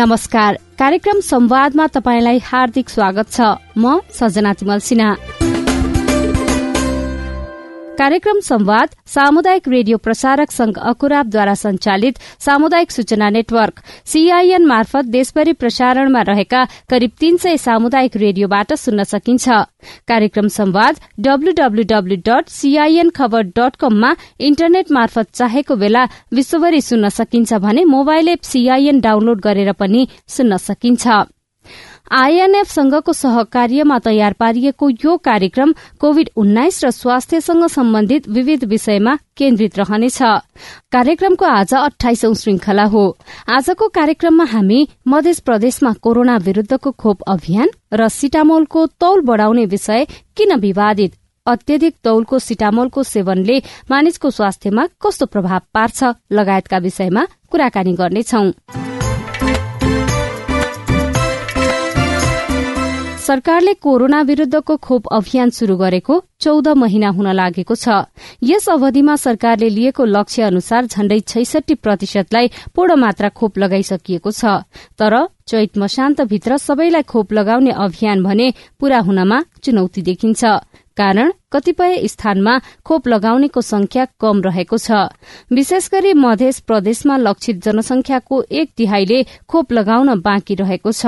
नमस्कार। कार्यक्रम संवादमा तपाईँलाई हार्दिक स्वागत छ। म सजना तिमल सिन्हा। कार्यक्रम संवाद सामुदायिक रेडियो प्रसारक संघ अकुराबद्वारा संचालित सामुदायिक सूचना नेटवर्क सीआईएन मार्फत देशभरि प्रसारणमा रहेका करिब तीन सय सामुदायिक रेडियोबाट सुन्न सकिन्छ। कार्यक्रम संवाद W W W dot CIN खबर डट कममा इन्टरनेट मार्फत चाहेको बेला विश्वभरि सुन्न सकिन्छ भने मोबाइल एप सीआईएन डाउनलोड गरेर पनि सुन्न सकिन्छ। आईएनएफ संघको सहकार्यमा तयार पारिएको यो कार्यक्रम कोविड उन्नाइस र स्वास्थ्यसँग सम्बन्धित विविध विषयमा केन्द्रित रहनेछ। कार्यक्रमको आज अठाइसौं श्रृंखला हो। आजको कार्यक्रममा हामी मध्य प्रदेशमा कोरोना विरूद्धको खोप अभियान र सिटामोलको तौल बढ़ाउने विषय किन विवादित? अत्यधिक तौलको सिटामोलको सेवनले मानिसको स्वास्थ्यमा कस्तो प्रभाव पार्छ? लगायतका विषयमा कुराकानी गर्नेछौं। सरकारले कोरोना विरूद्धको खोप अभियान शुरू गरेको चौध महिना हुन लागेको छ। यस अवधिमा सरकारले लिएको लक्ष्य अनुसार झण्डै छैसठी प्रतिशतलाई पूर्ण मात्रा खोप लगाइसकिएको छ। तर चैत मशान्तभित्र सबैलाई खोप लगाउने अभियान भने पूरा हुनमा चुनौती देखिन्छ। कारण कतिपय स्थानमा खोप लगाउनेको संख्या कम रहेको छ। विशेष गरी मध्य प्रदेशमा लक्षित जनसंख्याको एक तिहाईले खोप लगाउन बाँकी रहेको छ।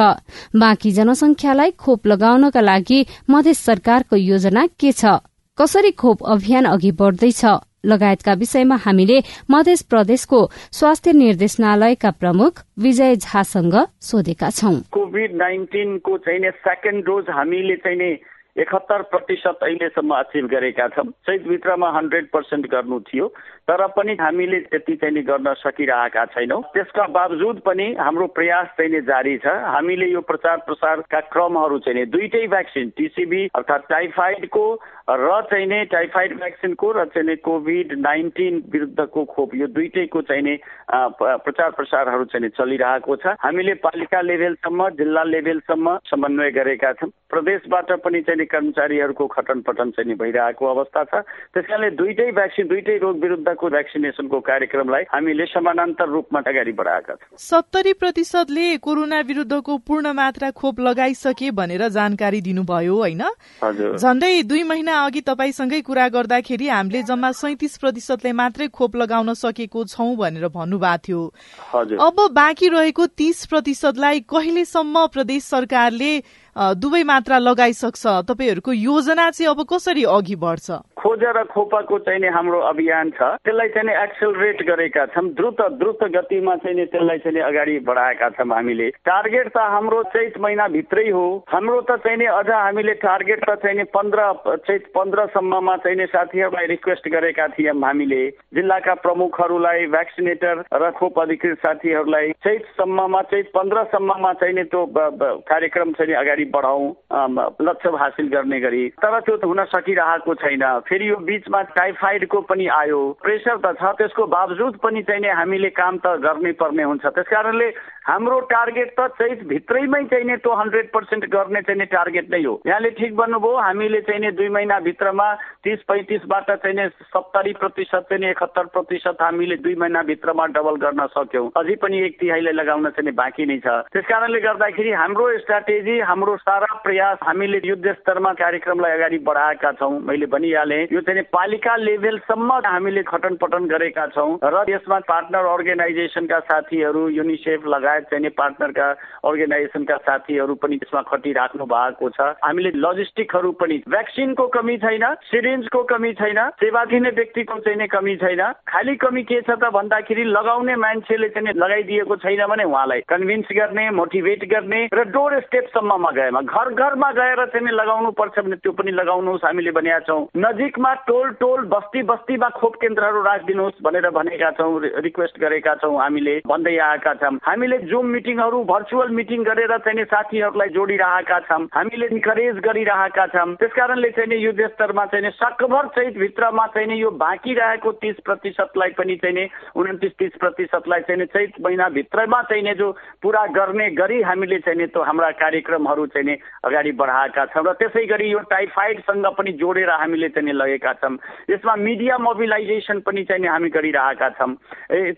बाँकी जनसंख्यालाई खोप लगाउनका लागि मधेस सरकारको योजना के छ? कसरी खोप अभियान अघि बढ़दैछ? लगायतका विषयमा हामीले मध्य प्रदेशको स्वास्थ्य निर्देशनालयका प्रमुख विजय झासँग सोधेका छौं। कोभिड नाइन्टिनको चाहिँ सेकेन्ड डोज हामीले चाहिँ एकहत्तर प्रतिशत अहिलेसम्म अचिभ गरेका छौँ। चैतभित्रमा हन्ड्रेड पर्सेन्ट गर्नु थियो तर पनि हामीले त्यति चाहिँ गर्न सकिरहेका छैनौँ। त्यसका बावजुद पनि हाम्रो प्रयास चाहिँ जारी छ। हामीले यो प्रचार प्रसारका क्रमहरू चाहिँ दुईटै भ्याक्सिन टिसिबी अर्थात् टाइफाइडको र चाहिँ नै टाइफाइड भ्याक्सिनको र चाहिँ कोभिड नाइन्टिन विरुद्धको खोप यो दुइटैको चाहिँ नै प्रचार प्रसारहरू चाहिँ चलिरहेको छ। हामीले पालिका लेभलसम्म जिल्ला लेभलसम्म समन्वय गरेका छौँ। प्रदेशबाट पनि चाहिँ कर्मचारीहरूको खटन पटन चाहिँ भइरहेको अवस्था छ। त्यस कारणले दुइटै भ्याक्सिन दुइटै रोग विरुद्धको भ्याक्सिनेसनको कार्यक्रमलाई हामीले समानान्तर रूपमा अगाडि बढाएका छौँ। सत्तरी प्रतिशतले कोरोना विरुद्धको पूर्ण मात्रा खोप लगाइसके भनेर जानकारी दिनुभयो होइन? झन्डै दुई महिना अघि तपाईँसँगै कुरा गर्दाखेरि हामीले जम्मा सैतिस प्रतिशतले मात्रै खोप लगाउन सकेको छौं भनेर भन्नुभएको थियो। अब बाँकी रहेको तीस प्रतिशतलाई कहिलेसम्म प्रदेश सरकारले दुवै मात्रा लगाइसक्छ। तपाईँहरूको योजना चाहिँ अब कसरी अघि बढ्छ? खोजेर खोपाको चाहिँ हाम्रो अभियान छ। त्यसलाई चाहिँ एक्सेलरेट गरेका छौँ द्रुत द्रुत गतिमा चाहिँ त्यसलाई चाहिँ अगाडि बढाएका छौँ हामीले। टार्गेट त हाम्रो चैत महिनाभित्रै हो। हाम्रो त चाहिँ अझ हामीले टार्गेट त चाहिँ पन्ध्र चैत पन्ध्रसम्ममा चाहिँ साथीहरूलाई रिक्वेस्ट गरेका थियौँ हामीले। जिल्लाका प्रमुखहरूलाई भ्याक्सिनेटर र खोप अधिकृत साथीहरूलाई। चैतसम्ममा चैत पन्ध्रसम्ममा चाहिँ त्यो कार्यक्रम चाहिँ अगाडि अगाडि बढाउँ लक्ष्य हासिल गर्ने गरी। तर त्यो त हुन सकिरहेको छैन। फेरि यो बिचमा टाइफाइडको पनि आयो। प्रेसर त छ त्यसको बावजुद पनि चाहिँ हामीले काम त गर्नै पर्ने हुन्छ। त्यस कारणले हाम्रो टार्गेट त चैत भित्रैमै चाहिँ नि त्यो हन्ड्रेड पर्सेन्ट गर्ने चाहिँ टार्गेट नै हो। यहाँले ठिक भन्नुभयो हामीले चाहिँ नि दुई महिनाभित्रमा तिस पैँतिसबाट चाहिँ नि सत्तरी प्रतिशत चाहिँ एकहत्तर प्रतिशत हामीले दुई महिनाभित्रमा डबल गर्न सक्यौँ। अझै पनि एक तिहाईलाई लगाउन चाहिँ बाँकी नै छ। त्यस कारणले गर्दाखेरि हाम्रो स्ट्राटेजी हाम्रो सारा प्रयास हामीले युद्ध स्तरमा कार्यक्रमलाई अगाडि बढाएका छौँ। मैले भनिहालेँ यो चाहिँ पालिका लेभलसम्म हामीले खटन पटन गरेका छौँ। र यसमा पार्टनर अर्गनाइजेसनका साथीहरू युनिसेफ लगायत लगायत चाहिँ पार्टनरका अर्गनाइजेसनका साथीहरू पनि त्यसमा खटिराख्नु भएको छ। हामीले लजिस्टिकहरू पनि भ्याक्सिनको कमी छैन सिरिन्जको कमी छैन सेवा दिने व्यक्तिको चाहिँ कमी छैन। खालि कमी के छ त भन्दाखेरि लगाउने मान्छेले चाहिँ लगाइदिएको छैन भने उहाँलाई कन्भिन्स गर्ने मोटिभेट गर्ने र डोर स्टेपसम्ममा गएमा घर घरमा गएर चाहिँ लगाउनु पर्छ भने त्यो पनि लगाउनुहोस् हामीले भनेका छौँ। नजिकमा टोल टोल बस्ती बस्तीमा खोप केन्द्रहरू राखिदिनुहोस् भनेर भनेका छौँ रिक्वेस्ट गरेका छौँ हामीले भन्दै आएका छौँ। हामीले जुम मिटिङहरू भर्चुअल मिटिङ गरेर चाहिँ साथीहरूलाई जोडिरहेका छौँ हामीले इन्करेज गरिरहेका छौँ त्यस कारणले चाहिँ युद्ध स्तरमा चाहिँ सकभर चैत भित्रमा चाहिँ यो बाँकी रहेको तिस प्रतिशतलाई पनि चाहिँ उन्तिस तिस प्रतिशतलाई चाहिँ चैत महिनाभित्रमा चाहिँ जो पुरा गर्ने गरी हामीले चाहिँ त्यो हाम्रा कार्यक्रमहरू चाहिँ अगाडि बढाएका छौँ। र त्यसै गरी यो टाइफाइडसँग पनि जोडेर हामीले चाहिँ लगेका छौँ। यसमा मिडिया मोबिलाइजेसन पनि चाहिँ हामी गरिरहेका छौँ।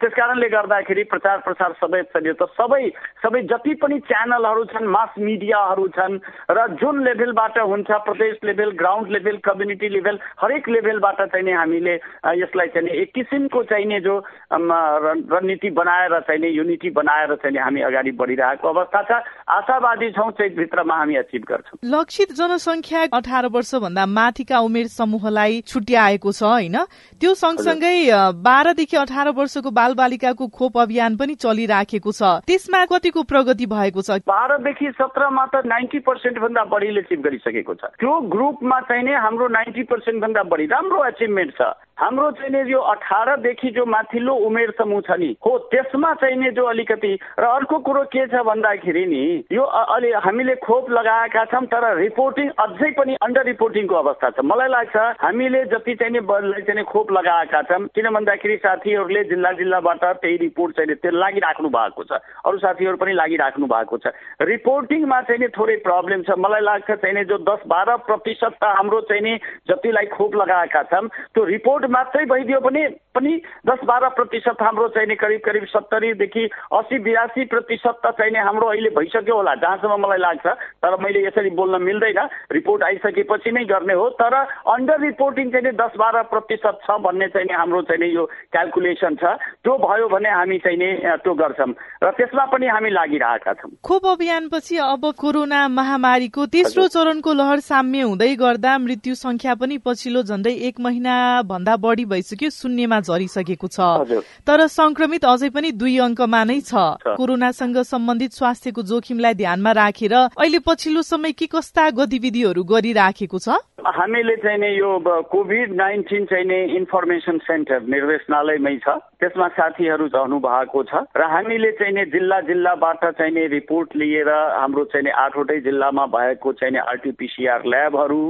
त्यस कारणले गर्दाखेरि प्रचार प्रसार सबै त सबै सबै जति पनि च्यानलहरू छन् मास मिडियाहरू छन् र जुन लेभलबाट हुन्छ प्रदेश level ground level community level हरेक लेभलबाट चाहिँ हामीले यसलाई चाहिँ एक किसिमको चाहिने जो रणनीति बनाएर चाहिने युनिटी बनाएर चाहिँ हामी अगाडि बढिरहेको अवस्था छ। आशावादी छौँ चैतभित्रमा हामी अचिभ गर्छौँ। लक्षित जनसङ्ख्या अठार वर्षभन्दा माथिका उमेर समूहलाई छुट्याएको छ होइन? त्यो सँगसँगै बाह्रदेखि अठार वर्षको बाल बालिकाको खोप अभियान पनि चलिराखेको छ। त्यसमा कतिको प्रगति भएको छ? बाह्रदेखि सत्रमा त नाइन्टी पर्सेन्ट भन्दा बढीले एचिभ गरिसकेको छ। त्यो ग्रुपमा चाहिँ नै हाम्रो नाइन्टी पर्सेन्ट भन्दा बढी राम्रो एचिभमेन्ट छ। हाम्रो चाहिने यो अठारदेखि जो माथिल्लो उमेर समूह छ नि हो त्यसमा चाहिने जो अलिकति र अर्को कुरो के छ भन्दाखेरि नि यो अलि हामीले खोप लगाएका छौँ तर रिपोर्टिङ अझै पनि अन्डर रिपोर्टिङको अवस्था छ। मलाई लाग्छ हामीले जति चाहिँ खोप लगाएका छौँ किन भन्दाखेरि साथीहरूले जिल्ला जिल्लाबाट त्यही रिपोर्ट चाहिँ त्यो लागिराख्नु भएको छ। अरू साथीहरू पनि लागिराख्नु भएको छ। रिपोर्टिङमा चाहिँ नि थोरै प्रब्लम छ। मलाई लाग्छ चाहिने जो दस बाह्र प्रतिशत त हाम्रो चाहिँ जतिलाई खोप लगाएका छौँ त्यो रिपोर्ट मात्रै भइदियो भने पनि दस बाह्र प्रतिशत हाम्रो चाहिने करिब करिब सत्तरीदेखि असी बिरासी प्रतिशत त चाहिने हाम्रो अहिले भइसक्यो होला जहाँसम्म मलाई लाग्छ। तर मैले यसरी बोल्न मिल्दैन। रिपोर्ट आइसकेपछि नै गर्ने हो। तर अन्डर रिपोर्टिङ चाहिँ दस बाह्र प्रतिशत छ भन्ने चाहिँ हाम्रो चाहिँ यो क्यालकुलेसन छ। त्यो भयो भने हामी चाहिँ त्यो गर्छौँ। र त्यसमा पनि हामी लागिरहेका छौँ। खोप अभियानपछि अब कोरोना महामारीको तेस्रो चरणको लहर साम्य हुँदै गर्दा मृत्यु संख्या पनि पछिल्लो झण्डै एक महिना भन्दा बढी भइसक्यो शून्यमा झरिसकेको छ। तर संक्रमित अझै पनि दुई अङ्कमा नै छ। कोरोनासँग सम्बन्धित स्वास्थ्यको जोखिमलाई ध्यानमा राखेर अहिले पछिल्लो समय के कस्ता गतिविधिहरू गरिराखेको छ? हामीले चाहिँ नि यो कोभिड नाइन्टिन चाहिँ नि इन्फर्मेसन सेन्टर निर्देशनालयमै छ। त्यसमा साथीहरू रहनु भएको छ र हामीले चाहिँ नि जिल्ला जिल्लाबाट चाहिँ नि रिपोर्ट लिएर हाम्रो चाहिँ आठवटै जिल्लामा भएको चाहिँ आरटिपिसिआर ल्याबहरू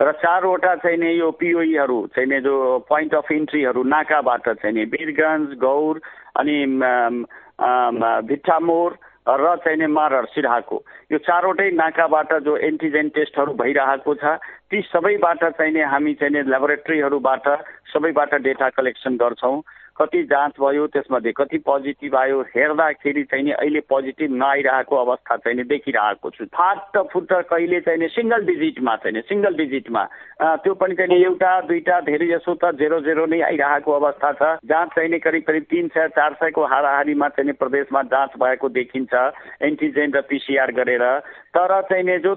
र चारवटा चाहिँ नि यो पिओईहरू चाहिँ जो पोइन्ट अफ इन्ट्रीहरू नाकाबाट चाहिँ नि वीरगञ्ज गौर अनि भिट्टामोर र चाहिने मारर सिराहाको यो चारवटै नाकाबाट जो एन्टिजेन टेस्टहरू भइरहेको छ ती सबैबाट चाहिने हामी चाहिँ ल्याबोरेटरीहरूबाट सबैबाट डेटा कलेक्सन गर्छौँ। कति जाँच भयो त्यसमध्ये कति पोजिटिभ आयो हेर्दाखेरि चाहिँ नि अहिले पोजिटिभ नआइरहेको अवस्था चाहिँ नि देखिरहेको छु। फाट फुट कहिले चाहिँ सिङ्गल डिजिटमा चाहिँ सिङ्गल डिजिटमा त्यो पनि चाहिँ एउटा दुईटा धेरै जसो त जेरो जेरो नै आइरहेको अवस्था छ। जाँच चाहिँ करिब करिब तिन सय चार सयको हाराहारीमा चाहिँ प्रदेशमा जाँच भएको देखिन्छ एन्टिजेन र पिसिआर गरेर। तर चाहिँ जो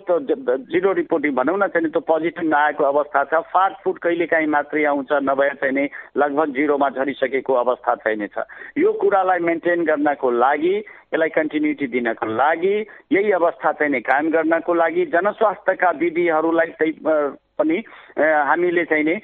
जिरो रिपोर्टिङ भनौँ न चाहिँ त्यो पोजिटिभ नआएको अवस्था छ। फाट फुट कहिले काहीँ मात्रै आउँछ नभए चाहिँ लगभग जिरोमा झरिसकेको भएको अवस्था छैनछ यो कुरालाई मेन्टेन गर्नको लागि यसलाई कन्टिन्युटी दिनको लागि यही अवस्था चाहिँ कायम गर्नको लागि। जनस्वास्थ्यका विधिहरूलाई चाहिँ पनि हामीले चाहिँ नि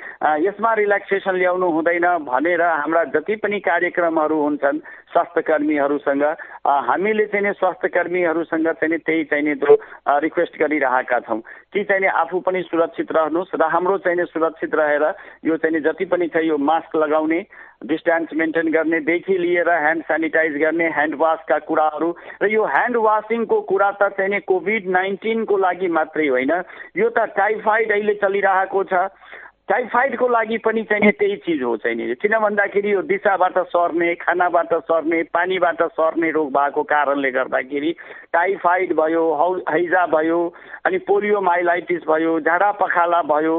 यसमा रिल्याक्सेसन ल्याउनु हुँदैन भनेर हाम्रा जति पनि कार्यक्रमहरू हुन्छन् स्वास्थ्य कर्मीहरूसँग हामीले चाहिँ नि स्वास्थ्य कर्मीहरूसँग चाहिँ त्यही चाहिँ जो रिक्वेस्ट गरिरहेका छौँ। कि चाहिँ आफू पनि सुरक्षित रहनुहोस् र हाम्रो चाहिँ सुरक्षित रहेर यो चाहिँ जति पनि छ यो मास्क लगाउने डिस्टेन्स मेन्टेन गर्नेदेखि लिएर ह्यान्ड सेनिटाइज गर्ने ह्यान्ड वासका कुराहरू र यो ह्यान्ड वासिङको कुरा त चाहिँ कोभिड नाइन्टिनको लागि मात्रै होइन यो त टाइफाइड अहिले चलिरहेको छ टाइफाइडको लागि पनि चाहिँ त्यही चिज हो चाहिँ किन भन्दाखेरि यो दिशाबाट सर्ने खानाबाट सर्ने पानीबाट सर्ने रोग भएको कारणले गर्दाखेरि टाइफाइड भयो हौ हैजा भयो अनि पोलियो माइलाइटिस भयो झाडा पखाला भयो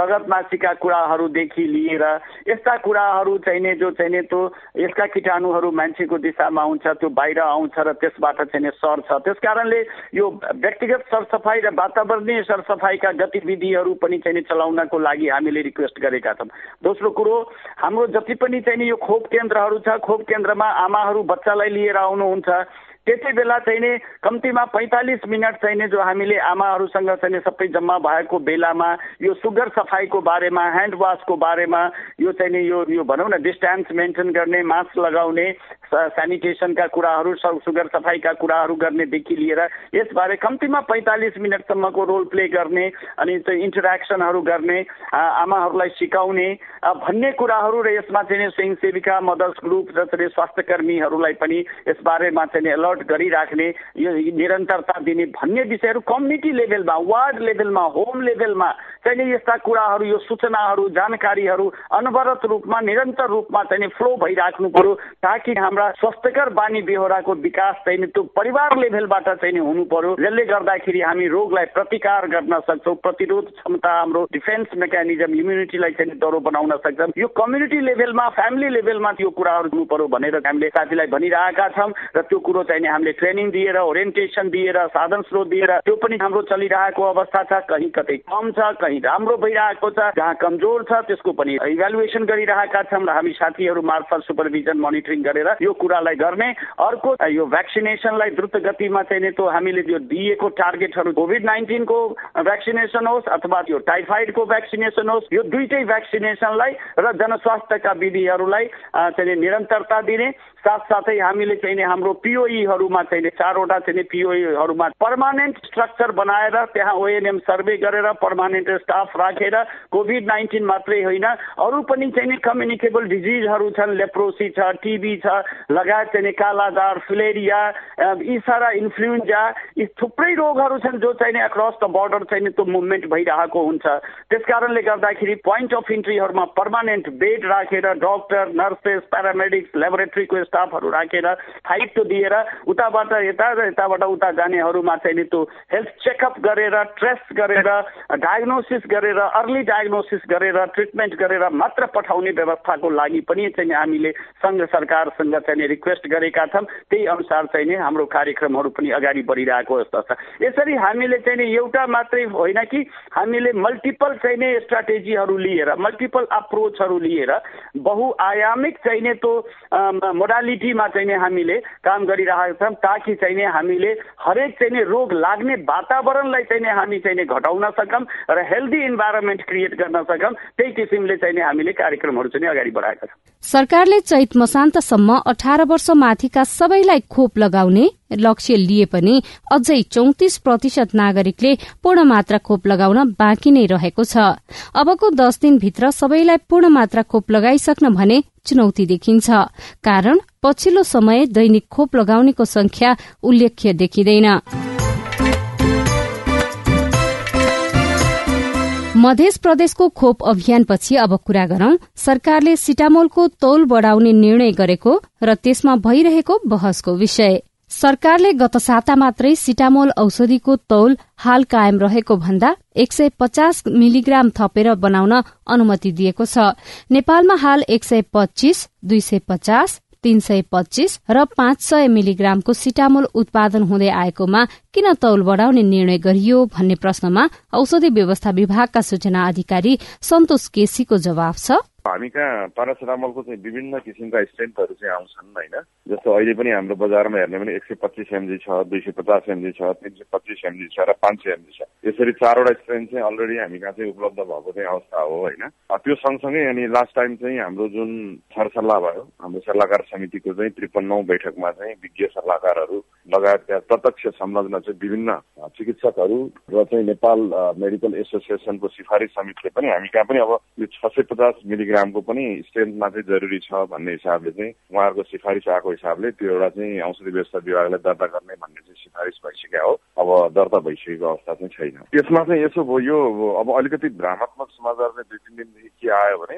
रगत मासीका कुराहरूदेखि लिएर यस्ता कुराहरू चाहिने जो चाहिने त्यो यसका किटाणुहरू मान्छेको दिशामा आउँछ त्यो बाहिर आउँछ र त्यसबाट चाहिँ सर्छ। त्यस कारणले यो व्यक्तिगत सरसफाइ र वातावरणीय सरसफाइका गतिविधिहरू पनि चाहिँ चलाउनको लागि हामीले रिक्वेस्ट गरेका छौँ। दोस्रो कुरो हाम्रो जति पनि चाहिँ यो खोप केन्द्रहरू छ खोप केन्द्रमा आमाहरू बच्चालाई लिएर आउनुहुन्छ त्यति बेला चाहिँ नि कम्तीमा पैँतालिस मिनट चाहिने जो हामीले आमाहरूसँग चाहिँ सबै जम्मा भएको बेलामा यो सुगर सफाइको बारेमा ह्यान्ड वासको बारेमा यो चाहिँ नि यो यो भनौँ न डिस्टेन्स मेन्टेन गर्ने मास्क लगाउने सेनिटेसनका कुराहरू सुगर सफाइका कुराहरू गर्नेदेखि लिएर यसबारे कम्तीमा पैँतालिस मिनटसम्मको रोल प्ले गर्ने अनि चाहिँ इन्टरेक्सनहरू गर्ने आमाहरूलाई सिकाउने भन्ने कुराहरू र यसमा चाहिँ स्वयंसेविका मदर्स ग्रुप र चाहिँ स्वास्थ्य कर्मीहरूलाई पनि यसबारेमा चाहिँ अलर्ट गरिराख्ने यो निरन्तरता दिने भन्ने विषयहरू कम्युनिटी लेभलमा वार्ड लेभलमा होम लेभलमा चाहिँ यस्ता कुराहरू यो सूचनाहरू जानकारीहरू अनवरत रूपमा निरन्तर रूपमा चाहिँ फ्लो भइराख्नु पर्यो ताकि हाम्रा स्वास्थ्यकर बानी बेहोराको विकास चाहिँ त्यो परिवार लेभलबाट चाहिँ हुनु पर्यो। जसले गर्दाखेरि हामी रोगलाई प्रतिकार गर्न सक्छौँ। प्रतिरोध क्षमता हाम्रो डिफेन्स मेकानिजम इम्युनिटीलाई चाहिँ डरो बनाउन सक्छौँ यो कम्युनिटी लेभलमा फ्यामिली लेभलमा त्यो कुराहरू हुनु पर्यो भनेर हामीले साथीलाई भनिरहेका छौँ र त्यो कुरो चाहिँ हामीले ट्रेनिङ दिएर ओरिएन्टेसन दिएर साधन स्रोत दिएर त्यो पनि हाम्रो चलिरहेको अवस्था छ। कहीँ कतै कम छ कहीँ राम्रो भइरहेको छ। जहाँ कमजोर छ त्यसको पनि इभ्यालुएसन गरिरहेका छौँ र हामी साथीहरू मार्फत सुपरभिजन मोनिटरिङ गरेर यो कुरालाई गर्ने। अर्को यो भ्याक्सिनेसनलाई द्रुत गतिमा चाहिँ त्यो हामीले त्यो दिएको टार्गेटहरू कोभिड नाइन्टिनको भ्याक्सिनेसन होस् अथवा त्यो टाइफाइडको भ्याक्सिनेसन होस् यो दुइटै भ्याक्सिनेसनलाई र जनस्वास्थ्यका विधिहरूलाई चाहिँ निरन्तरता दिने। साथसाथै हामीले चाहिँ हाम्रो पिओईहरूमा चाहिँ चारवटा चाहिँ पिओईहरूमा पर्मानेन्ट स्ट्रक्चर बनाएर त्यहाँ ओएनएम सर्वे गरेर पर्मानेन्ट स्टाफ राखेर कोभिड नाइन्टिन मात्रै होइन। अरू पनि चाहिँ कम्युनिकेबल डिजिजहरू छन् लेप्रोसी छ टिबी छ लगायत चाहिँ कालाजार फिलेरिया सारा इन्फ्लुएन्जा यी थुप्रै रोगहरू छन् जो चाहिँ अक्रस द बोर्डर चाहिँ त्यो मुभमेन्ट भइरहेको हुन्छ। त्यस कारणले गर्दाखेरि पोइन्ट अफ इन्ट्रीहरूमा पर्मानेन्ट बेड राखेर डक्टर नर्सेस प्यारामेडिक्स लेबोरेटरीको स्टाफहरू राखेर फाइट दिएर उताबाट यता र यताबाट उता जानेहरूमा चाहिँ त्यो हेल्थ चेकअप गरेर ट्रेस गरेर डायग्नोसिस गरेर अर्ली डायग्नोसिस गरेर ट्रिटमेन्ट गरेर मात्र पठाउने व्यवस्थाको लागि पनि चाहिँ हामीले सङ्घ सरकारसँग चाहिँ रिक्वेस्ट गरेका छौँ त्यही अनुसार चाहिँ नि हाम्रो कार्यक्रमहरू पनि अगाडि बढिरहेको जस्तो छ। यसरी हामीले चाहिँ नि एउटा मात्रै होइन कि हामीले मल्टिपल चाहिँ नि स्ट्राटेजीहरू लिएर मल्टिपल अप्रोचहरू लिएर बहुआयामिक चाहिने त्यो मोडालिटीमा चाहिँ नि हामीले काम गरिरहेका छौँ ताकि चाहिँ नि हामीले हरेक चाहिँ नि रोग लाग्ने वातावरणलाई चाहिँ नि हामी चाहिँ नि घटाउन सकौँ र हेल्दी इन्भाइरोमेन्ट क्रिएट गर्न सकौँ। त्यही किसिमले चाहिँ नि हामीले कार्यक्रमहरू चाहिँ अगाडि बढाएका छौँ। सरकारले चैत मसान्तसम्म अठार वर्ष माथिका सबैलाई खोप लगाउने लक्ष्य लिए पनि अझै चौतिस प्रतिशत नागरिकले पूर्ण मात्रा खोप लगाउन बाँकी नै रहेको छ। अबको दस दिनभित्र सबैलाई पूर्ण मात्रा खोप लगाइसक्न भने चुनौती देखिन्छ। कारण पछिल्लो समय दैनिक खोप लगाउनेको संख्या उल्लेख्य देखिँदैन। मध्य प्रदेशको खोप अभियानपछि अब कुरा गरौं सरकारले सिटामोलको तौल बढ़ाउने निर्णय गरेको र त्यसमा भइरहेको बहसको विषय। सरकारले गत साता मात्रै सिटामोल औषधिको तौल हाल कायम रहेको भन्दा एक सय पचास मिलिग्राम थपेर बनाउन अनुमति दिएको छ। नेपालमा हाल एक सय पच्चीस दुई सय पचास तीन सय पच्चीस र पाँच सय मिलिग्रामको सिटामोल उत्पादन हुँदै आएकोमा किन तौल बढ़ाउने निर्णय गरियो भन्ने प्रश्नमा औषधि व्यवस्था विभागका सूचना अधिकारी सन्तोष केसीको जवाब छ। हामी कहाँ पारासिटामलको चाहिँ विभिन्न किसिमका स्ट्रेन्थहरू चाहिँ आउँछन् होइन? जस्तो अहिले पनि हाम्रो बजारमा हेर्ने भने एक सय पच्चिस एमजी छ दुई सय पचास एमजी छ तिन सय पच्चिस एमजी छ र पाँच सय एमजी छ। यसरी चारवटा स्ट्रेन्थ चाहिँ अलरेडी हामी कहाँ चाहिँ उपलब्ध भएको चाहिँ अवस्था हो होइन? त्यो सँगसँगै अनि लास्ट टाइम चाहिँ हाम्रो जुन सरसल्लाह भयो हाम्रो सल्लाहकार समितिको चाहिँ त्रिपन्नौ बैठकमा चाहिँ विज्ञ सल्लाहकारहरू लगायत त्यहाँ प्रत्यक्ष संलग्न चाहिँ विभिन्न चिकित्सकहरू र चाहिँ नेपाल मेडिकल एसोसिएसनको सिफारिस समितिले पनि हामी कहाँ पनि अब यो छ सय पचास मिलिग्रामको पनि स्ट्रेन्थमा चाहिँ जरुरी छ भन्ने हिसाबले चाहिँ उहाँहरूको सिफारिस आएको हिसाबले त्यो एउटा चाहिँ औषधि व्यवस्था विभागलाई दर्ता गर्ने भन्ने चाहिँ सिफारिस भइसक्यो हो। अब दर्ता भइसकेको अवस्था चाहिँ छैन। त्यसमा चाहिँ यसो भयो यो अब अलिकति भ्रामत्मक समाचार चाहिँ दुई तिन दिनदेखि के आयो भने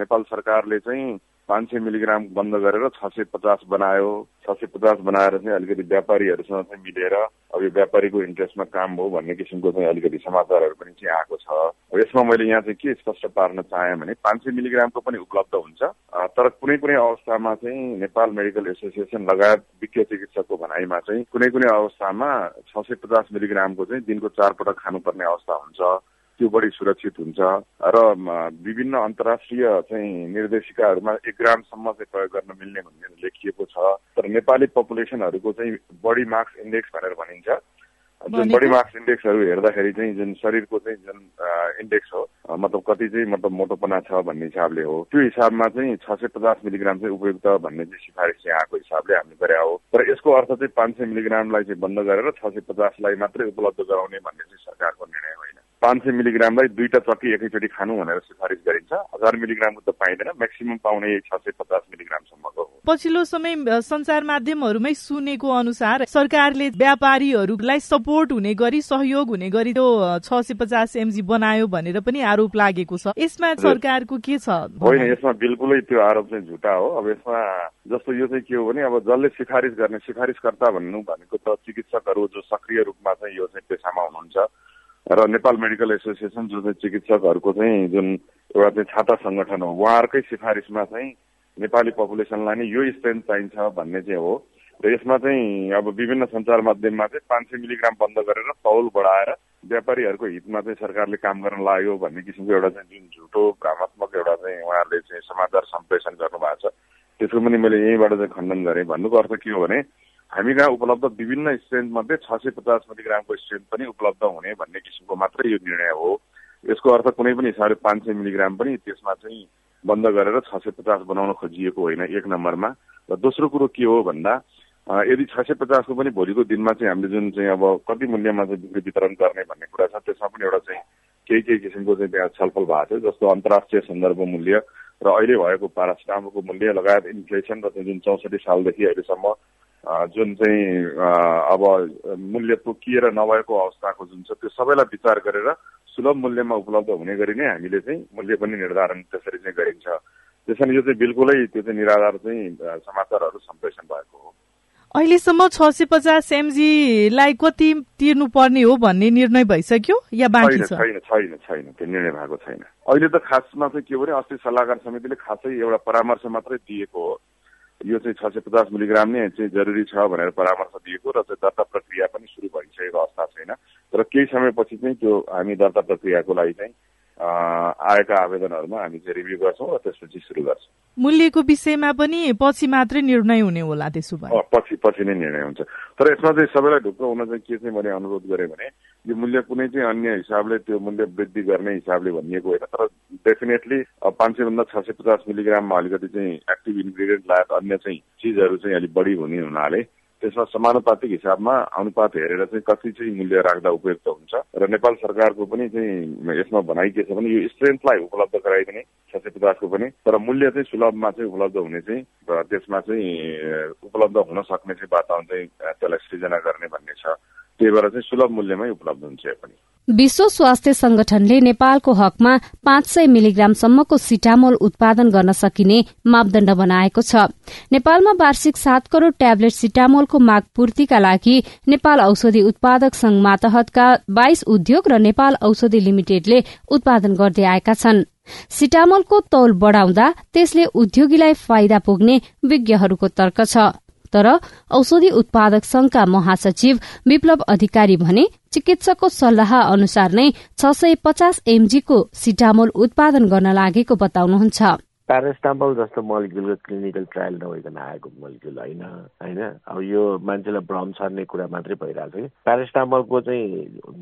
नेपाल सरकारले चाहिँ पाँच सय मिलिग्राम बन्द गरेर छ सय पचास बनायो। छ सय पचास बनाएर चाहिँ अलिकति व्यापारीहरूसँग चाहिँ मिलेर अब यो व्यापारीको इन्ट्रेस्टमा काम हो भन्ने किसिमको चाहिँ अलिकति समाचारहरू पनि चाहिँ आएको छ। यसमा मैले यहाँ चाहिँ के स्पष्ट पार्न चाहेँ भने पाँच सय मिलिग्रामको पनि उपलब्ध हुन्छ। तर कुनै कुनै अवस्थामा चाहिँ नेपाल मेडिकल एसोसिएसन लगायत विज्ञ चिकित्सकको भनाइमा चाहिँ कुनै कुनै अवस्थामा छ सय पचास मिलिग्रामको चाहिँ दिनको चार पटक खानुपर्ने अवस्था हुन्छ। त्यो बढी सुरक्षित हुन्छ। र विभिन्न अन्तर्राष्ट्रिय चाहिँ निर्देशिकाहरूमा एक ग्रामसम्म चाहिँ प्रयोग गर्न मिल्ने भन्ने लेखिएको छ। तर नेपाली पपुलेसनहरूको चाहिँ बडी मार्क्स इन्डेक्स भनेर भनिन्छ। जुन बडी मार्क्स इन्डेक्सहरू हेर्दाखेरि चाहिँ जुन शरीरको चाहिँ जुन इन्डेक्स हो मतलब कति चाहिँ मतलब मोटोपना छ भन्ने हिसाबले हो। त्यो हिसाबमा चाहिँ छ सय पचास मिलिग्राम चाहिँ उपयुक्त भन्ने चाहिँ सिफारिस चाहिँ आएको हिसाबले हामीले गरे हो। तर यसको अर्थ चाहिँ पाँच सय मिलिग्रामलाई चाहिँ बन्द गरेर छ सय पचासलाई मात्रै उपलब्ध गराउने भन्ने चाहिँ सरकारको निर्णय होइन। पाँच सय मिलिग्रामलाई दुईटा चक्की एकैचोटि खानु भनेर सिफारिस गरिन्छ। हजार मिलिग्रामको त पाइँदैन म्याक्सिमम पाउने छ सय पचास मिलिग्रामसम्मको हो। पछिल्लो समय सञ्चार माध्यमहरूमै सुनेको अनुसार सरकारले व्यापारीहरूलाई सपोर्ट हुने गरी सहयोग हुने गरी त्यो छ सय पचास एमजी बनायो भनेर पनि आरोप लागेको छ। यसमा सरकारको के छ होइन यसमा बिल्कुलै त्यो आरोप चाहिँ झुटा हो। अब यसमा जस्तो यो चाहिँ के हो भने अब जसले सिफारिस गर्ने सिफारिसकर्ता भन्नु भनेको त चिकित्सकहरू जो सक्रिय रूपमा चाहिँ यो चाहिँ पेसामा हुनुहुन्छ। र नेपाल मेडिकल एसोसिएसन जो चाहिँ चिकित्सकहरूको चाहिँ जुन एउटा चाहिँ छाता सङ्गठन हो उहाँहरूकै सिफारिसमा चाहिँ नेपाली पपुलेसनलाई नै यो स्ट्रेन्थ चाहिन्छ भन्ने चाहिँ हो। र यसमा चाहिँ अब विभिन्न सञ्चार माध्यममा चाहिँ पाँच सय मिलिग्राम बन्द गरेर तौल बढाएर व्यापारीहरूको हितमा चाहिँ सरकारले काम गर्न लाग्यो भन्ने किसिमको एउटा चाहिँ जुन झुटो भ्रामत्मक एउटा चाहिँ उहाँहरूले चाहिँ समाचार सम्प्रेषण गर्नुभएको छ त्यसको पनि मैले यहीँबाट चाहिँ खण्डन गरेँ। भन्नुको अर्थ के हो भने हामी कहाँ उपलब्ध विभिन्न स्ट्रेन्थ मध्ये छ सय पचास मिलिग्रामको स्ट्रेन्थ पनि उपलब्ध हुने भन्ने किसिमको मात्रै यो निर्णय हो। यसको अर्थ कुनै पनि हिसाबले पाँच सय मिलिग्राम पनि त्यसमा चाहिँ बन्द गरेर छ सय पचास बनाउन खोजिएको होइन एक नम्बरमा। र दोस्रो कुरो के हो भन्दा यदि छ सय पचासको पनि भोलिको दिनमा चाहिँ हामीले जुन चाहिँ अब कति मूल्यमा चाहिँ बिक्री वितरण गर्ने भन्ने कुरा छ त्यसमा पनि एउटा चाहिँ केही केही किसिमको चाहिँ त्यहाँ छलफल भएको थियो जस्तो अन्तर्राष्ट्रिय सन्दर्भ मूल्य र अहिले भएको पारासिटामोलको मूल्य लगायत इन्फ्लेसन र जुन चौसठी सालदेखि अहिलेसम्म जुन चाहिँ अब मूल्य तोकिएर नभएको अवस्थाको जुन छ त्यो सबैलाई विचार गरेर सुलभ मूल्यमा उपलब्ध हुने गरी नै हामीले चाहिँ मूल्य पनि निर्धारण त्यसरी चाहिँ गरिन्छ। त्यसैले यो चाहिँ बिल्कुलै त्यो चाहिँ निराधार चाहिँ समाचारहरू सम्प्रेषण भएको हो। अहिलेसम्म छ सय पचास एमजीलाई कति तिर्नु पर्ने हो भन्ने निर्णय भइसक्यो या बाँकी छ? छैन छैन छैन त्यो निर्णय भएको छैन। अहिले त खासमा चाहिँ के भने अस्ति सल्लाहकार समितिले खासै एउटा परामर्श मात्रै दिएको हो। यो चाहिँ छ सय पचास मिलिग्राम नै चाहिँ जरुरी छ भनेर परामर्श दिएको र चाहिँ दर्ता प्रक्रिया पनि सुरु भइसकेको अवस्था छैन। र केही समयपछि चाहिँ त्यो हामी दर्ता प्रक्रियाको लागि चाहिँ आएका आवेदनहरूमा हामी चाहिँ रिभ्यू गर्छौँ र त्यसपछि सुरु गर्छौँ। मूल्यको विषयमा पनि पछि मात्रै निर्णय हुने होला त्यसो भए। पछि पछि नै निर्णय हुन्छ। तर यसमा चाहिँ सबैलाई ढुक्क हुन चाहिँ के चाहिँ मैले अनुरोध गरेँ भने यो मूल्य कुनै चाहिँ अन्य हिसाबले त्यो मूल्य वृद्धि गर्ने हिसाबले भनिएको होइन तर डेफिनेटली पाँच सयभन्दा छ सय पचास मिलिग्राममा अलिकति चाहिँ एक्टिभ इन्ग्रिडियन्ट लगायत अन्य चाहिँ चिजहरू चाहिँ अलिक बढी हुने हुनाले त्यसमा समानुपातिक हिसाबमा अनुपात हेरेर चाहिँ कति चाहिँ मूल्य राख्दा उपयुक्त हुन्छ र नेपाल सरकारको पनि चाहिँ यसमा भनाइ के छ भने यो स्ट्रेन्थलाई उपलब्ध गराइदिने छ सय पचासको पनि तर मूल्य चाहिँ सुलभमा चाहिँ उपलब्ध हुने चाहिँ त्यसमा चाहिँ उपलब्ध हुन सक्ने चाहिँ वातावरण चाहिँ त्यसलाई सृजना गर्ने भन्ने छ। त्यही भएर चाहिँ सुलभ मूल्यमै उपलब्ध हुन्छ पनि। विश्व स्वास्थ्य संगठनले नेपालको हकमा पाँच सय मिलिग्रामसम्मको सिटामोल उत्पादन गर्न सकिने मापदण्ड बनाएको छ। नेपालमा वार्षिक सात करोड़ ट्याब्लेट सिटामोलको माग पूर्तिका लागि नेपाल औषधि उत्पादक संघ मातहतका बाइस उद्योग र नेपाल औषधि लिमिटेडले उत्पादन गर्दै आएका छन्। सिटामोलको तौल बढ़ाउँदा त्यसले उद्योगीलाई फाइदा पुग्ने विज्ञहरूको तर्क छ। तर औषधि उत्पादक संघका महासचिव विप्लव अधिकारी भने चिकित्सकको सल्लाह अनुसार नै छ सय पचास एमजीको सिटामोल उत्पादन गर्न लागेको बताउनुहुन्छ। प्यारास्टामल जस्तो मलिक्युलको क्लिनिकल ट्रायल नभइकन आएको मलिक्युल होइन होइन? अब यो मान्छेलाई भ्रम छर्ने कुरा मात्रै भइरहेको छ कि? प्यारास्टामलको चाहिँ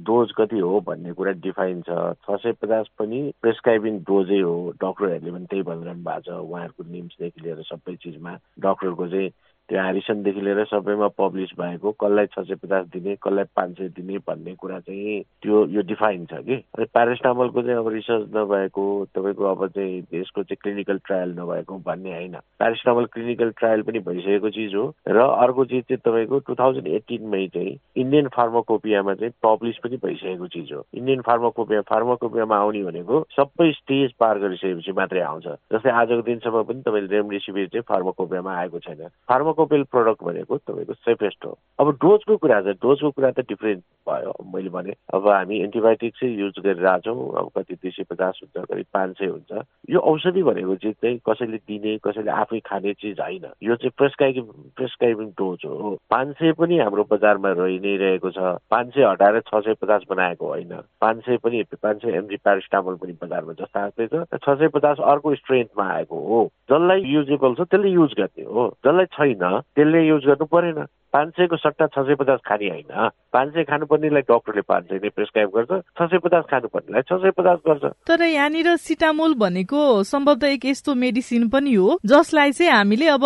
डोज कति हो भन्ने कुरा डिफाइन छ। छ सय पचास पनि प्रेस्क्राइबिङ डोजै हो। डक्टरहरूले पनि त्यही भनिरहनु भएको छ। उहाँहरूको निम्सदेखि लिएर सबै चिजमा डक्टरको चाहिँ त्यो ह्यारिसनदेखि लिएर सबैमा पब्लिस भएको कसलाई छ सय पचास दिने कसलाई पाँच सय दिने भन्ने कुरा चाहिँ त्यो यो डिफाइन छ कि। अनि प्यारेस्टामलको चाहिँ अब रिसर्च नभएको तपाईँको अब चाहिँ यसको चाहिँ क्लिनिकल ट्रायल नभएको भन्ने होइन। प्यारेस्टामल क्लिनिकल ट्रायल पनि भइसकेको चिज हो। र अर्को चिज चाहिँ तपाईँको टु थाउजन्ड एटिनमै चाहिँ इन्डियन फार्माकोपियामा चाहिँ पब्लिस पनि भइसकेको चिज हो। इन्डियन फार्माकोपिया फार्माकोपियामा आउने भनेको सबै स्टेज पार गरिसकेपछि मात्रै आउँछ। जस्तै आजको दिनसम्म पनि तपाईँले रेमडेसिभिर चाहिँ फार्माकोपियामा आएको छैन। फार्मा फार्माकोपेल प्रडक्ट भनेको तपाईँको सेफेस्ट हो। अब डोजको कुरा छ डोजको कुरा त डिफ्रेन्ट भयो मैले भने। अब हामी एन्टिबायोटिक चाहिँ युज गरिरहेछौँ अब कति दुई सय पचास हुन्छ कति पाँच सय हुन्छ। यो औषधि भनेको चिज चाहिँ कसैले दिने कसैले आफै खाने चिज होइन। यो चाहिँ प्रेस्क्राइबिङ प्रेस्क्राइबिङ डोज हो। पाँच सय पनि हाम्रो बजारमा रहि नै रहेको छ। पाँच सय हटाएर छ सय पचास बनाएको होइन। पाँच सय पनि पाँच सय एमजी प्यारिस्टामल पनि बजारमा जस्तो आएको छ छ सय पचास अर्को स्ट्रेन्थमा आएको हो। जसलाई युजेबल छ त्यसले युज गर्ने हो। जसलाई छैन त्यसले युज गर्नु परेन पाँच सयको सट्टा छ सय पचास खाने होइन। पाँच सय खानुपर्नेलाई डक्टरले पाँच सय नै प्रेसक्राइब गर्छ छ सय पचास खानुपर्नेलाई छ सय पचास गर्छ। तर यहाँनिर सिटामोल भनेको सम्भवतः एक यस्तो मेडिसिन पनि हो जसलाई चाहिँ हामीले अब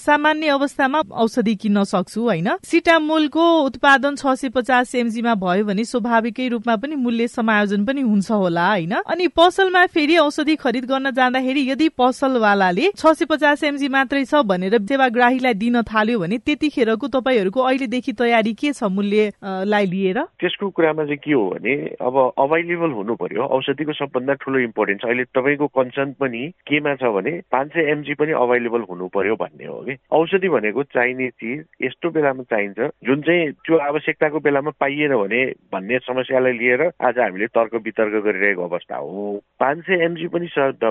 सामान्य अवस्थामा औषधि किन्न सक्छौ होइन? सिटामोलको उत्पादन छ सय पचास एमजीमा भयो भने स्वाभाविकै रूपमा पनि मूल्य समायोजन पनि हुन्छ होला होइन? अनि पसलमा फेरि औषधि खरिद गर्न जाँदाखेरि यदि पसलवालाले छ सय पचास एमजी मात्रै छ भनेर सेवाग्राहीलाई दिन थाल्यो भने त्यतिखेरको तपाईँहरूको अहिलेदेखि तयारी के छ मूल्यलाई लिएर? त्यसको कुरामा चाहिँ के हो भने अब अभाइलेबल हुनु पर्यो औषधिको सबभन्दा ठुलो इम्पोर्टेन्स अहिले तपाईँको कन्सर्न पनि केमा छ भने पाँच सय एमजी पनि अभाइलेबल हुनु पर्यो भन्ने हो कि। औषधि भनेको चाहिने चिज यस्तो बेलामा चाहिन्छ जुन चाहिँ त्यो आवश्यकताको बेलामा पाइएन भने भन्ने समस्यालाई लिएर आज हामीले तर्क वितर्क गरिरहेको अवस्था हो। पाँच सय एमजी पनि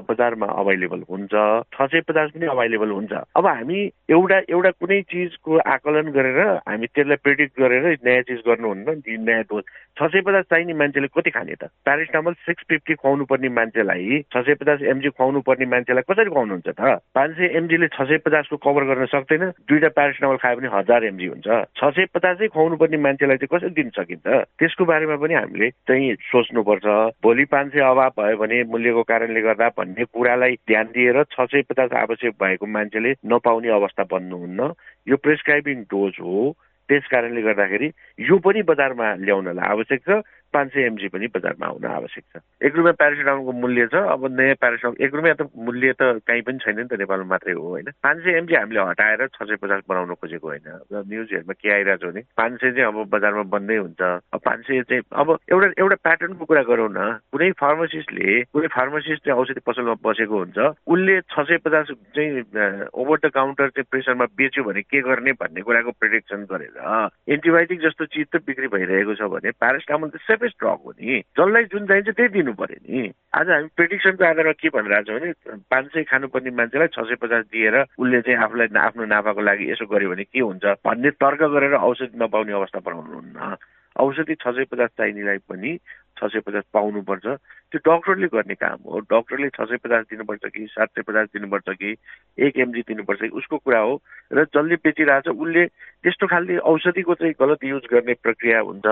बजारमा अभाइलेबल हुन्छ छ सय पचास पनि अभाइलेबल हुन्छ। अब हामी एउटा एउटा कुनै चिजको आकलन गरेर हामी त्यसलाई प्रिडिक्ट गरेर नयाँ चिज गर्नुहुन्न। नयाँ डोज छ सय पचास चाहिने मान्छेले कति खाने त? प्यारेस्टामल सिक्स फिफ्टी खुवाउनु पर्ने मान्छेलाई छ सय पचास एमजी खुवाउनु पर्ने मान्छेलाई कसरी खुवाउनुहुन्छ त? पाँच सय एमजीले छ सय पचासको कभर गर्न सक्दैन। दुईवटा प्यारेस्टामल खायो भने हजार एमजी हुन्छ। छ सय पचासै खुवाउनु पर्ने मान्छेलाई चाहिँ कसरी दिन सकिन्छ? त्यसको बारेमा पनि हामीले चाहिँ सोच्नुपर्छ। भोलि पाँच सय अभाव भयो भने मूल्यको कारणले गर्दा भन्ने कुरालाई ध्यान दिएर छ सय पचास आवश्यक भएको मान्छेले नपाउने अवस्था बन्नुहुन्न। यो प्रेसक्राइबिङ डोज हो त्यस कारणले गर्दाखेरि यो पनि बजारमा ल्याउनलाई आवश्यक छ। पाँच सय एमजी पनि बजारमा आउन आवश्यक छ। एक रुपियाँ प्यारासिटामलको मूल्य छ अब नयाँ प्यारासिटामल एक रुपियाँ त मूल्य त कहीँ पनि छैन नि त नेपालमा मात्रै हो होइन? पाँच सय एमजी हामीले हटाएर छ सय पचास बनाउन खोजेको होइन। न्युजहरूमा के आइरहेको छ भने पाँच सय चाहिँ अब बजारमा बन्दै हुन्छ। पाँच सय चाहिँ अब एउटा एउटा प्याटर्नको कुरा गरौँ न कुनै फार्मासिस्टले कुनै फार्मासिस्ट चाहिँ औषधि पसलमा बसेको हुन्छ उसले छ सय पचास चाहिँ ओभर द काउन्टर चाहिँ प्रेसरमा बेच्यो भने के गर्ने भन्ने कुराको प्रिडिक्सन गरेर एन्टिबायोटिक जस्तो चिज त बिक्री भइरहेको छ भने प्यारासिटामल त सेफेस्ट ड्रग हो नि। जसलाई जुन चाहिन्छ त्यही दिनु पर्यो नि। आज हामी प्रेडिक्सनको आधारमा के भनिरहेको छौँ भने पाँच सय खानुपर्ने मान्छेलाई छ सय पचास दिएर उसले चाहिँ आफूलाई आफ्नो नाफाको लागि यसो गर्यो भने के हुन्छ? भन्ने तर्क गरेर औषधि नपाउने अवस्था बनाउनुहुन्न औषधि छ सय पचास चाहिनेलाई पनि छ सय पचास पाउनुपर्छ। त्यो डक्टरले गर्ने काम हो। डक्टरले छ सय पचास दिनुपर्छ कि सात सय पचास दिनुपर्छ कि एक एमजी दिनुपर्छ कि उसको कुरा हो। र जसले बेचिरहेछ उसले त्यस्तो खालले औषधिको चाहिँ गलत युज गर्ने प्रक्रिया हुन्छ।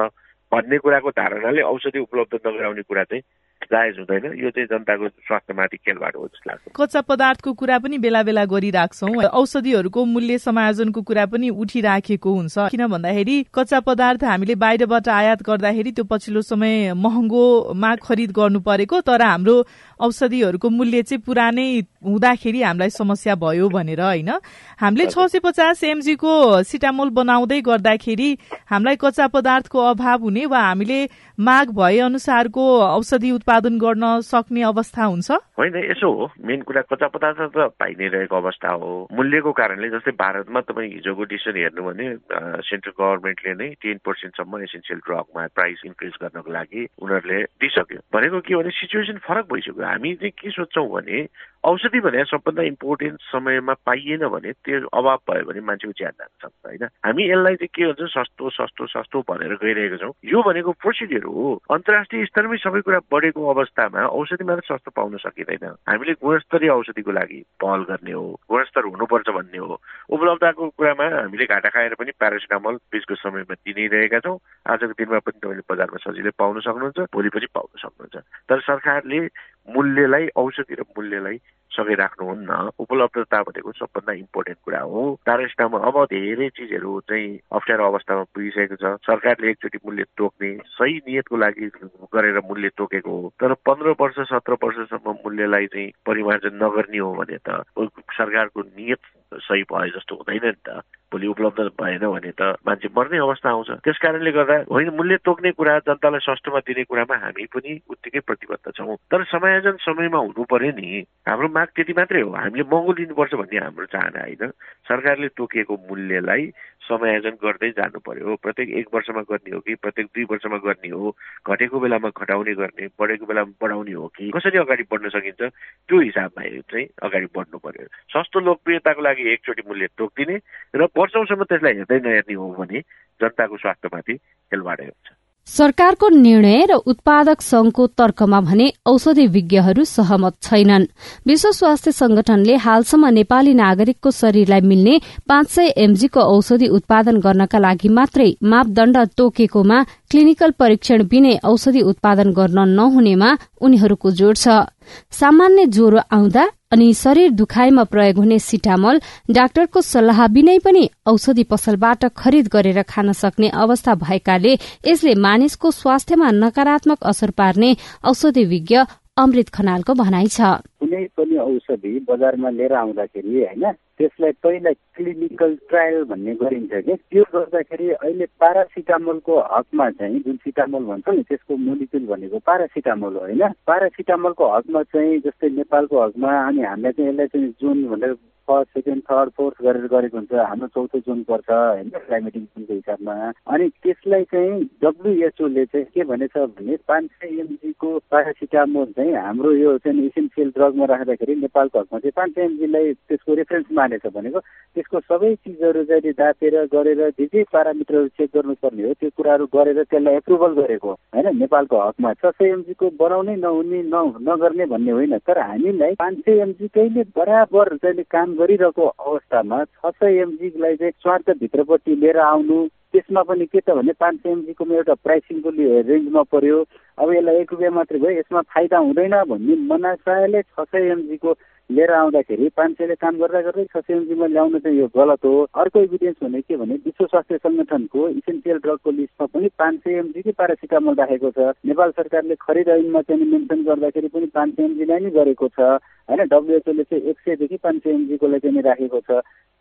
भन्ने कुराको धारणाले औषधि उपलब्ध नगराउने कुरा चाहिँ जायज हुँदैन। यो चाहिँ जनताको स्वास्थ्यमाथि खेलबाट हो जस्तो लाग्छ। कच्चा पदार्थको कुरा पनि बेला बेला गरिराख्छौँ। औषधिहरूको मूल्य समायोजनको कुरा पनि उठिराखेको हुन्छ। किन भन्दाखेरि कच्चा पदार्थ हामीले बाहिरबाट आयात गर्दाखेरि त्यो पछिल्लो समय महँगोमा खरिद गर्नु परेको तर हाम्रो औषधिहरूको मूल्य चाहिँ पुरानै हुँदाखेरि हामीलाई समस्या भयो भनेर होइन? हामीले छ सय पचास एमजीको सिटामोल बनाउँदै गर्दाखेरि हामीलाई कच्चा पदार्थको अभाव हुने वा हामीले माग भए अनुसारको औषधि उत्पादन गर्न सक्ने अवस्था हुन्छ? होइन यसो हो। मेन कुरा कच्चा पदार्थ त पाइ नै रहेको अवस्था हो। मूल्यको कारणले जस्तै भारतमा तपाईँ हिजोको डिसिसन हेर्नु भने सेन्ट्रल गभर्मेन्टले नै टेन पर्सेन्टसम्म एसेन्सियल ड्रगमा प्राइस इन्क्रिज गर्नको लागि उनीहरूले दिइसक्यो। भनेको के भने सिचुएसन फरक भइसक्यो। हामी चाहिँ के सोध्छौँ भने औषधि भने सबभन्दा इम्पोर्टेन्ट समयमा पाइएन भने त्यो अभाव भयो भने मान्छेको ज्यान जान सक्छ होइन? हामी यसलाई चाहिँ के हुन्छ सस्तो सस्तो सस्तो भनेर गइरहेको छौँ। यो भनेको प्रोसिडियर हो। अन्तर्राष्ट्रिय स्तरमै सबै कुरा बढेको अवस्थामा औषधि मात्र सस्तो पाउन सकिँदैन। हामीले गुणस्तरीय औषधिको लागि पहल गर्ने हो गुणस्तर हुनुपर्छ भन्ने हो। उपलब्धको कुरामा हामीले घाटा खाएर पनि प्यारासिटामल बिचको समयमा दिइरहेका छौँ। आजको दिनमा पनि तपाईँले बजारमा सजिलै पाउन सक्नुहुन्छ भोलि पनि पाउन सक्नुहुन्छ। तर सरकारले मूल्यलाई औषधि र मूल्यलाई सँगै राख्नुहुन्न उपलब्धता भनेको सबभन्दा इम्पोर्टेन्ट कुरा हो। प्यारेस्टामल अब धेरै चिजहरू चाहिँ अप्ठ्यारो अवस्थामा पुगिसकेको छ। सरकारले एकचोटि मूल्य तोक्ने सही नियतको लागि गरेर मूल्य तोकेको हो। तर पन्ध्र वर्ष सत्र वर्षसम्म मूल्यलाई चाहिँ परिमार्जन नगर्ने हो भने त सरकारको नियत सही भयो जस्तो हुँदैन नि त। भोलि उपलब्ध भएन भने त मान्छे मर्ने अवस्था आउँछ। त्यस कारणले गर्दा होइन मूल्य तोक्ने कुरा जनतालाई सस्तोमा दिने कुरामा हामी पनि उत्तिकै प्रतिबद्ध छौँ। तर समायोजन समयमा हुनु पर्यो नि। हाम्रो माग त्यति मात्रै हो। हामीले महँगो लिनुपर्छ भन्ने हाम्रो चाहना होइन। सरकारले तोकिएको मूल्यलाई समायोजन गर्दै जानु पर्यो। प्रत्येक एक वर्षमा गर्ने हो कि प्रत्येक दुई वर्षमा गर्ने हो घटेको बेलामा घटाउने गर्ने बढेको बेलामा बढाउने हो कि कसरी अगाडि बढ्न सकिन्छ त्यो हिसाबमा चाहिँ अगाडि बढ्नु पर्यो। सस्तो लोकप्रियताको लागि एकचोटि मूल्य तोकिदिने र वर्षौँसम्म त्यसलाई हेर्दै नहेर्ने हो भने जनताको स्वास्थ्यमाथि खेलबाडै हुन्छ। सरकारको निर्णय र उत्पादक संघको तर्कमा भने औषधि विज्ञहरू सहमत छैनन्। विश्व स्वास्थ्य संगठनले हालसम्म नेपाली नागरिकको शरीरलाई मिल्ने पाँच सय एमजीको औषधि उत्पादन गर्नका लागि मात्रै मापदण्ड तोकेकोमा क्लिनिकल परीक्षण बिनै औषधि उत्पादन गर्न नहुनेमा उनीहरूको जोड़ छ। सामान्य ज्वरो आउँदा अनि शरीर दुखाइमा प्रयोग हुने सिटामल डाक्टरको सल्लाह बिनै पनि औषधि पसलबाट खरिद गरेर खान सक्ने अवस्था भएकाले यसले मानिसको स्वास्थ्यमा नकारात्मक असर पार्ने औषधि विज्ञ अमृत खनालको भनाइ छ। कुनै पनि औषधि बजारमा लिएर आउँदाखेरि होइन त्यसलाई पहिला क्लिनिकल ट्रायल भन्ने गरिन्छ कि त्यो गर्दाखेरि अहिले पारासिटामोलको हकमा चाहिँ जुन सिटामोल भन्छ नि त्यसको मोलिकुल भनेको पारासिटामोल होइन। पारासिटामोलको हकमा चाहिँ जस्तै नेपालको हकमा अनि हामीलाई चाहिँ यसलाई चाहिँ जुन भनेर फर्स्ट सेकेन्ड थर्ड फोर्थ गरेर गरेको हुन्छ। हाम्रो चौथो जोन पर्छ होइन क्लाइमेटिक जोनको हिसाबमा। अनि त्यसलाई चाहिँ डब्लुएचओले चाहिँ के भनेछ भने पाँच सय एमजीको प्यारासिटामोल चाहिँ हाम्रो यो चाहिँ इसेन्सियल ड्रगमा राख्दाखेरि नेपालको हकमा चाहिँ पाँच सय एमजीलाई त्यसको रेफरेन्स मानेछ भनेको। त्यसको सबै चिजहरू चाहिँ दापेर गरेर जे जे पारामिटरहरू चेक गर्नुपर्ने हो त्यो कुराहरू गरेर त्यसलाई एप्रुभल गरेको होइन नेपालको हकमा। छ सय एमजीको बनाउनै नहुने नगर्ने भन्ने होइन। तर हामीलाई पाँच सय एमजीकैले बराबर चाहिँ काम गरिरहेको अवस्थामा छ सय एमजीलाई चाहिँ स्वार्थभित्रपट्टि लिएर आउनु त्यसमा पनि के त भने पाँच सय एमजीको एउटा प्राइसिङको रेन्जमा पर्यो। अब यसलाई एक रुपियाँ मात्रै भयो यसमा फाइदा हुँदैन भन्ने मनासायले छ सय एमजीको लिएर आउँदाखेरि पाँच सयले काम गर्दा गर्दै छ सय ल्याउनु चाहिँ यो गलत हो। अर्को इभिडेन्स भने के भने विश्व स्वास्थ्य संगठनको इसेन्सियल ड्रगको लिस्टमा पनि पाँच सय एमजीकै प्यारासिटामोल राखेको छ। नेपाल सरकारले खरिद ऐनमा चाहिँ मेन्सन गर्दाखेरि पनि पाँच सय एमजीलाई नै गरेको छ। होइन डब्लुएचओले चाहिँ एक सयदेखि पाँच सय एमजीकोलाई चाहिँ राखेको छ।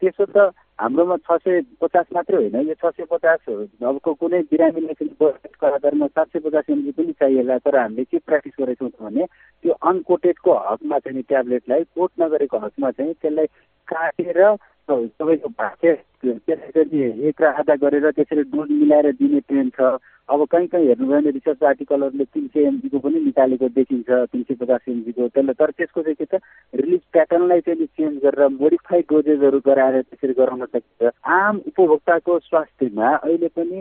त्यसो त हाम्रोमा छ सय पचास मात्रै होइन यो छ सय पचास अबको कुनै बिरामीलाई चाहिँ आधारमा सात सय पचास एमजी पनि चाहिएला तर हामीले के प्र्याक्टिस गरेको छौँ भने त्यो अनकोटेडको हकमा चाहिँ ट्याब्लेटलाई कोट नगरेको हकमा चाहिँ त्यसलाई काटेर भाषा त्यसलाई चाहिँ एक र आधा गरेर त्यसरी डोज मिलाएर दिने ट्रेन छ। अब कहीँ कहीँ हेर्नुभयो भने रिसर्च आर्टिकलहरूले तिन सय एमजीको पनि निकालेको देखिन्छ तिन सय पचास एमजीको त्यसले तर त्यसको चाहिँ के छ रिलिज प्याटर्नलाई चाहिँ चेन्ज गरेर मोडिफाइड डोजेसहरू गराएर त्यसरी गराउन सकिन्छ। आम उपभोक्ताको स्वास्थ्यमा अहिले पनि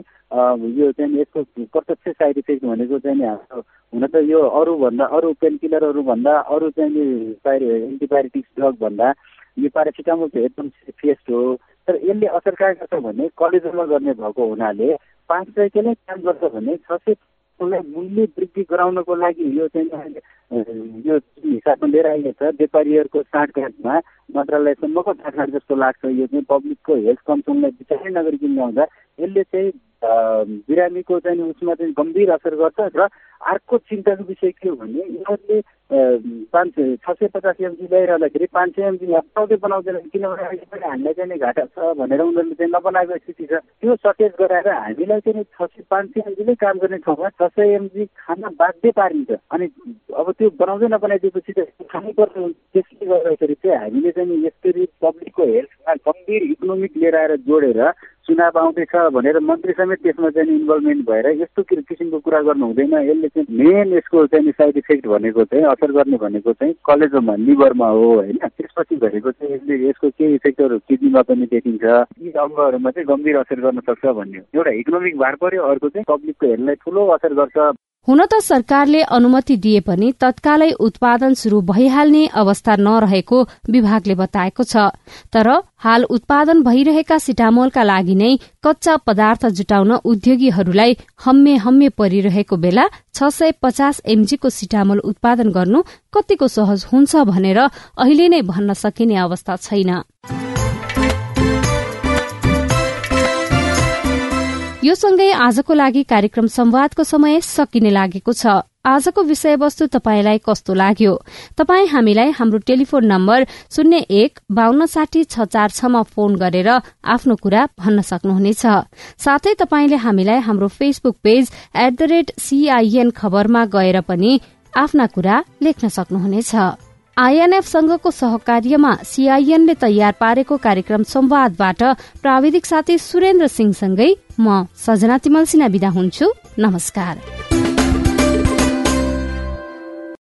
यो चाहिँ यसको प्रत्यक्ष साइड इफेक्ट भनेको चाहिँ हाम्रो हुन त यो अरूभन्दा अरू पेन किलरहरूभन्दा अरू चाहिँ एन्टिबायोटिक्स ड्रगभन्दा यो प्यारासिटामोल चाहिँ एकदम सेफेस्ट हो। तर यसले असर कहाँ गर्छ भने कलेजमा गर्ने भएको हुनाले पाँच सयको नै काम गर्छ भने छ सय मूल्य वृद्धि गराउनको लागि यो चाहिँ यो हिसाबमा लिएर आइएको छ व्यापारीहरूको साँठगाँठमा मन्त्रालयसम्मको साँठगाँठ जस्तो लाग्छ। यो चाहिँ पब्लिकको हेल्थ कन्सर्नलाई विचारै नगरिकन ल्याउँदा यसले चाहिँ बिरामीको चाहिँ उसमा चाहिँ गम्भीर असर गर्छ र अर्को चिन्ताको विषय के हो भने यिनीहरूले पाँच छ सय पचास एमजी ल्याइरहँदाखेरि पाँच सय एमजी बनाउँदै बनाउँदैन किनभने अहिले पनि हामीलाई चाहिँ घाटा छ भनेर उनीहरूले चाहिँ नबनाएको स्थिति छ। त्यो सटेज गराएर हामीलाई चाहिँ छ सय पाँच सय एमजीले काम गर्ने ठाउँमा छ सय एमजी खान बाध्य पारिन्छ। अनि अब त्यो बनाउँदै नबनाइदिएपछि त खानुपर्छ त्यसले गर्दाखेरि चाहिँ हामीले चाहिँ यसरी पब्लिकको हेल्थमा गम्भीर इकोनोमिक लिएर आएर जोडेर चुनाव आउँदैछ भनेर मन्त्री समेत त्यसमा चाहिँ इन्भल्भमेन्ट भएर यस्तो किसिमको कुरा गर्नु हुँदैन। यसले चाहिँ मेन यसको चाहिँ साइड इफेक्ट भनेको चाहिँ असर गर्ने भनेको चाहिँ कलेजोमा लिभरमा हो होइन? त्यसपछि भनेको चाहिँ यसले यसको केही इफेक्टहरू किडनीमा पनि देखिन्छ। यी अङ्गहरूमा चाहिँ गम्भीर असर गर्न सक्छ भन्ने एउटा इकोनोमिक भार पर्यो अर्को चाहिँ पब्लिकको हेल्थलाई ठुलो असर गर्छ। हुन त सरकारले अनुमति दिए पनि तत्कालै उत्पादन शुरू भइहाल्ने अवस्था नरहेको विभागले बताएको छ। तर हाल उत्पादन भइरहेका सिटामोलका लागि नै कच्चा पदार्थ जुटाउन उद्योगीहरूलाई हम्मे हम्मे परिरहेको बेला छ सय पचास एमजीको सिटामोल उत्पादन गर्नु कतिको सहज हुन्छ भनेर अहिले नै भन्न सकिने अवस्था छैन। यो सँगै आजको लागि कार्यक्रम संवादको समय सकिने लागेको छ। आजको विषयवस्तु तपाईँलाई कस्तो लाग्यो? तपाई हामीलाई हाम्रो टेलिफोन नम्बर शून्य एक बान्न साठी छ चार छमा फोन गरेर आफ्नो कुरा भन्न सक्नुहुनेछ। साथै तपाईँले हामीलाई हाम्रो Facebook page at the rate CIN खबरमा गएर पनि आफ्ना कुरा लेख्न सक्नुहुनेछ। आईएनएफसँगको सहकार्यमा सीआईएनले तयार पारेको कार्यक्रम संवादबाट प्राविधिक साथी सुरेन्द्र सिंहसँगै म सजना तिमल सिन्हा विदा हुन्छु। नमस्कार।